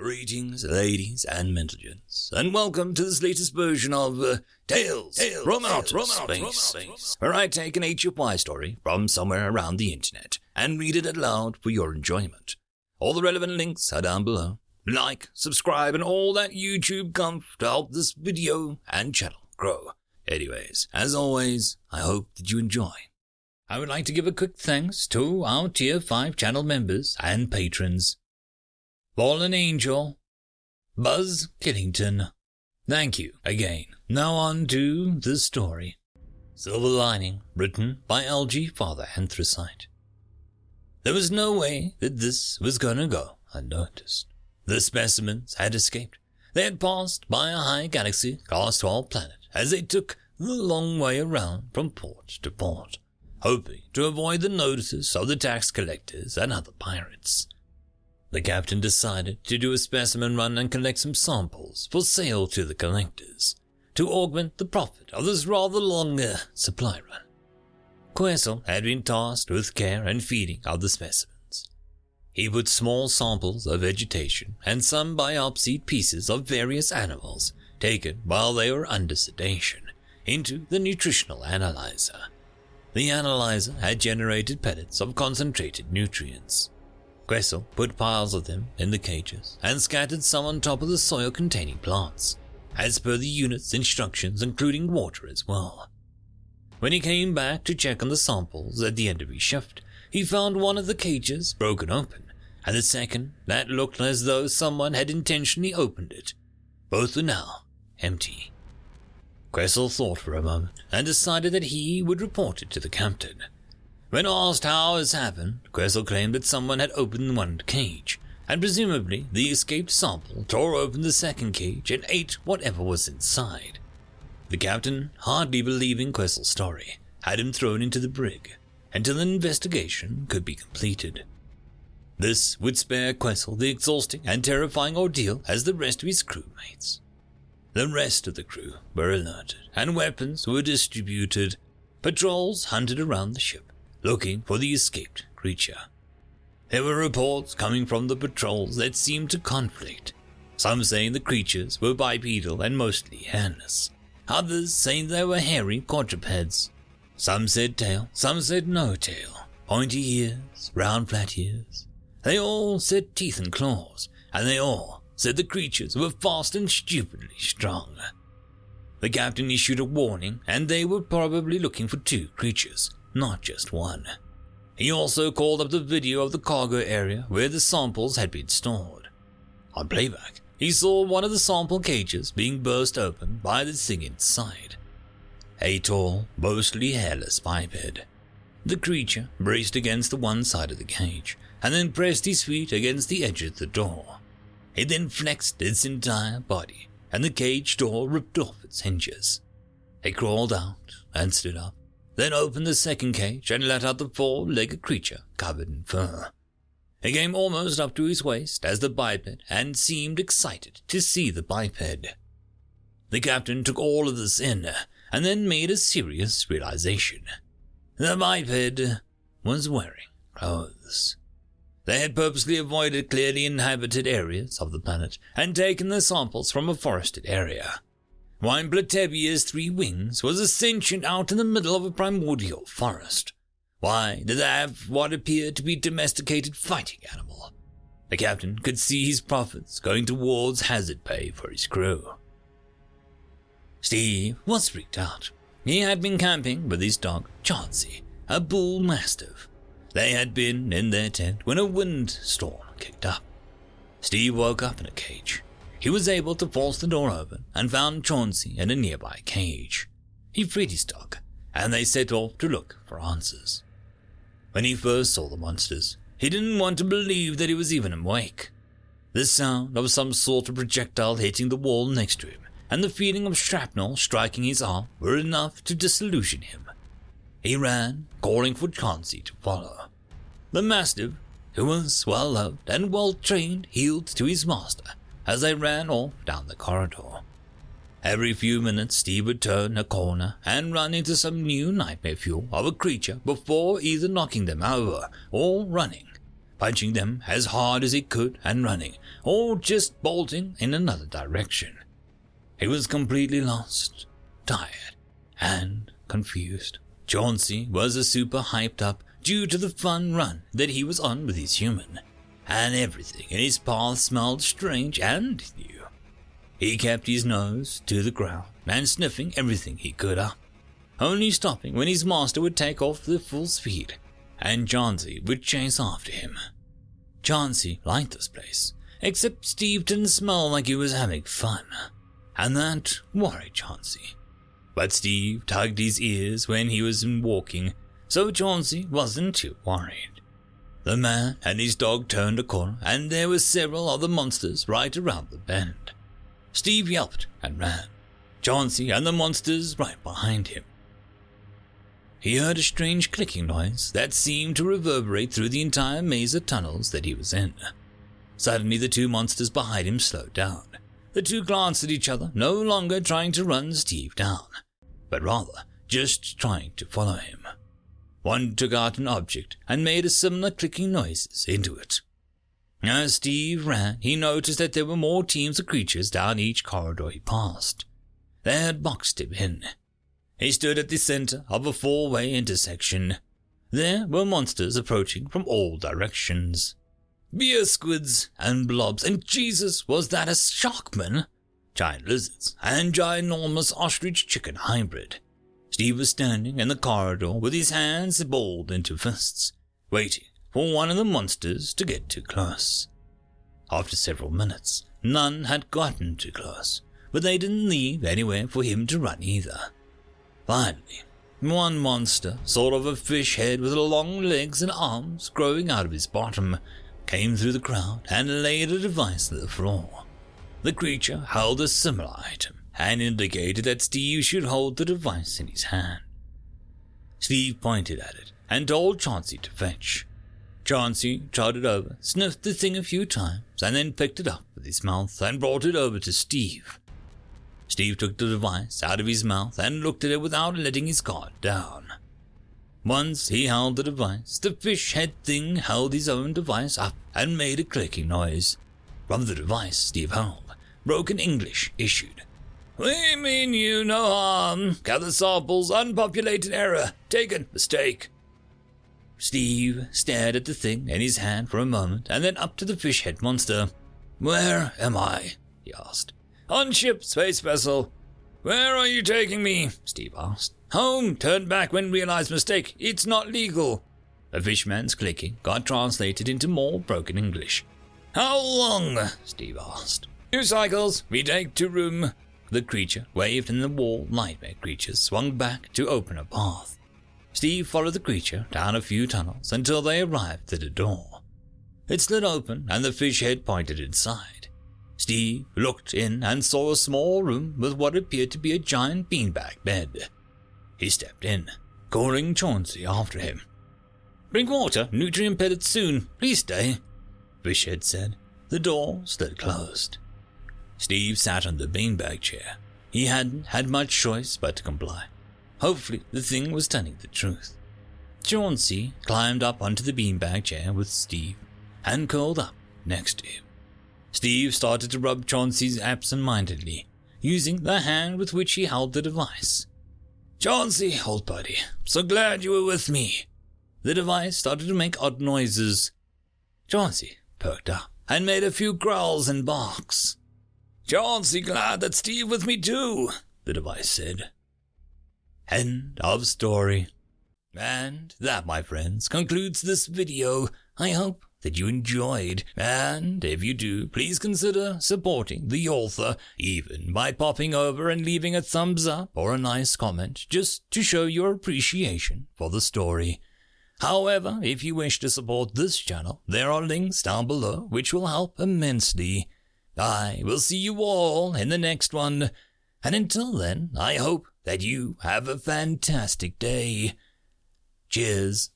Greetings, ladies and gentlemen, and welcome to this latest version of uh, Tales, Tales from Outer Tales, space, space, where I take an HFY story from somewhere around the internet and read it aloud for your enjoyment. All the relevant links are down below. Like, subscribe, and all that YouTube comf to help this video and channel grow. Anyways, as always, I hope that you enjoy. I would like to give a quick thanks to our Tier 5 channel members and patrons. Fallen Angel, Buzz Killington. Thank you again. Now on to the story. Silver Lining, written by LG Father Anthracite. There was no way that this was gonna go unnoticed. The specimens had escaped. They had passed by a high galaxy class 12 planet as they took the long way around from port to port, hoping to avoid the notices of the tax collectors and other pirates. The captain decided to do a specimen run and collect some samples for sale to the collectors to augment the profit of this rather longer supply run. Quessel had been tasked with care and feeding of the specimens. He put small samples of vegetation and some biopsied pieces of various animals taken while they were under sedation into the nutritional analyzer. The analyzer had generated pellets of concentrated nutrients. Gressel put piles of them in the cages and scattered some on top of the soil containing plants, as per the unit's instructions, including water as well. When he came back to check on the samples at the end of his shift, he found one of the cages broken open, and the second that looked as though someone had intentionally opened it. Both were now empty. Gressel thought for a moment and decided that he would report it to the captain. When asked how this happened, Gressel claimed that someone had opened one cage, and presumably the escaped sample tore open the second cage and ate whatever was inside. The captain, hardly believing Quessel's story, had him thrown into the brig until an investigation could be completed. This would spare Quessel the exhausting and terrifying ordeal as the rest of his crewmates. The rest of the crew were alerted, and weapons were distributed. Patrols hunted around the ship, looking for the escaped creature. There were reports coming from the patrols that seemed to conflict, some saying the creatures were bipedal and mostly hairless, others saying they were hairy quadrupeds. Some said tail, some said no tail, pointy ears, round flat ears. They all said teeth and claws, and they all said the creatures were fast and stupidly strong. The captain issued a warning, and they were probably looking for two creatures, not just one. He also called up the video of the cargo area where the samples had been stored. On playback, he saw one of the sample cages being burst open by the thing inside. A tall, mostly hairless biped. The creature braced against the one side of the cage and then pressed his feet against the edge of the door. It then flexed its entire body and the cage door ripped off its hinges. It crawled out and stood up, then opened the second cage and let out the four-legged creature covered in fur. It came almost up to his waist as the biped and seemed excited to see the biped. The captain took all of this in and then made a serious realization. The biped was wearing clothes. They had purposely avoided clearly inhabited areas of the planet and taken their samples from a forested area. While Platebia's three wings was ascension out in the middle of a primordial forest. Why did they have what appeared to be domesticated fighting animal? The captain could see his profits going towards hazard pay for his crew. Steve was freaked out. He had been camping with his dog, Chauncey, a bull mastiff. They had been in their tent when a windstorm kicked up. Steve woke up in a cage. He was able to force the door open and found Chauncey in a nearby cage. He freed his dog, and they set off to look for answers. When he first saw the monsters, he didn't want to believe that he was even awake. The sound of some sort of projectile hitting the wall next to him and the feeling of shrapnel striking his arm were enough to disillusion him. He ran, calling for Chauncey to follow. The mastiff, who was well loved and well trained, heeled to his master as they ran off down the corridor. Every few minutes, Steve would turn a corner and run into some new nightmare fuel of a creature before either knocking them over or running. punching them as hard as he could and running, or just bolting in another direction. He was completely lost, tired, and confused. Chauncey was a super hyped up due to the fun run that he was on with his human, and everything in his path smelled strange and new. He kept his nose to the ground and sniffing everything he could up, only stopping when his master would take off at full speed, and Chauncey would chase after him. Chauncey liked this place, except Steve didn't smell like he was having fun, and that worried Chauncey. But Steve tugged his ears when he was walking, so Chauncey wasn't too worried. The man and his dog turned a corner, and there were several other monsters right around the bend. Steve yelped and ran, Chauncey and the monsters right behind him. He heard a strange clicking noise that seemed to reverberate through the entire maze of tunnels that he was in. Suddenly, the two monsters behind him slowed down. The two glanced at each other, no longer trying to run Steve down, but rather just trying to follow him. One took out an object and made a similar clicking noises into it. As Steve ran, he noticed that there were more teams of creatures down each corridor he passed. They had boxed him in. He stood at the center of a four-way intersection. There were monsters approaching from all directions. Beer squids and blobs, and Jesus, was that a sharkman? Giant lizards and ginormous ostrich chicken hybrid. Steve was standing in the corridor with his hands balled into fists, waiting for one of the monsters to get too close. After several minutes, none had gotten too close, but they didn't leave anywhere for him to run either. Finally, one monster, sort of a fish head with long legs and arms growing out of his bottom, came through the crowd and laid a device on the floor. The creature held a similar item and indicated that Steve should hold the device in his hand. Steve pointed at it and told Chauncey to fetch. Chauncey trotted over, sniffed the thing a few times, and then picked it up with his mouth and brought it over to Steve. Steve took the device out of his mouth and looked at it without letting his guard down. Once he held the device, the fish head thing held his own device up and made a clicking noise. From the device Steve held, broken English issued. We mean you no harm. Gather samples, unpopulated error. Taken, mistake. Steve stared at the thing in his hand for a moment and then up to the fish head monster. Where am I? he asked. On ship, space vessel. Where are you taking me? Steve asked. Home. Turned back when realized mistake. It's not legal. The fishman's clicking got translated into more broken English. How long? Steve asked. Two cycles. We take to room. The creature waved and the wall nightmare creature swung back to open a path. Steve followed the creature down a few tunnels until they arrived at a door. It slid open and the fish head pointed inside. Steve looked in and saw a small room with what appeared to be a giant beanbag bed. He stepped in, calling Chauncey after him. Bring water, nutrient pellets soon. Please stay, Fishhead said. The door slid closed. Steve sat on the beanbag chair. He hadn't had much choice but to comply. Hopefully, the thing was telling the truth. Chauncey climbed up onto the beanbag chair with Steve and curled up next to him. Steve started to rub Chauncey's absent-mindedly, using the hand with which he held the device. Chauncey, old buddy, so glad you were with me. The device started to make odd noises. Chauncey perked up and made a few growls and barks. Chauncey glad that Steve with me too, the device said. End of story. And that, my friends, concludes this video. I hope that you enjoyed, and if you do, please consider supporting the author, even by popping over and leaving a thumbs up or a nice comment, just to show your appreciation for the story. However, if you wish to support this channel, there are links down below which will help immensely. I will see you all in the next one, and until then, I hope that you have a fantastic day. Cheers.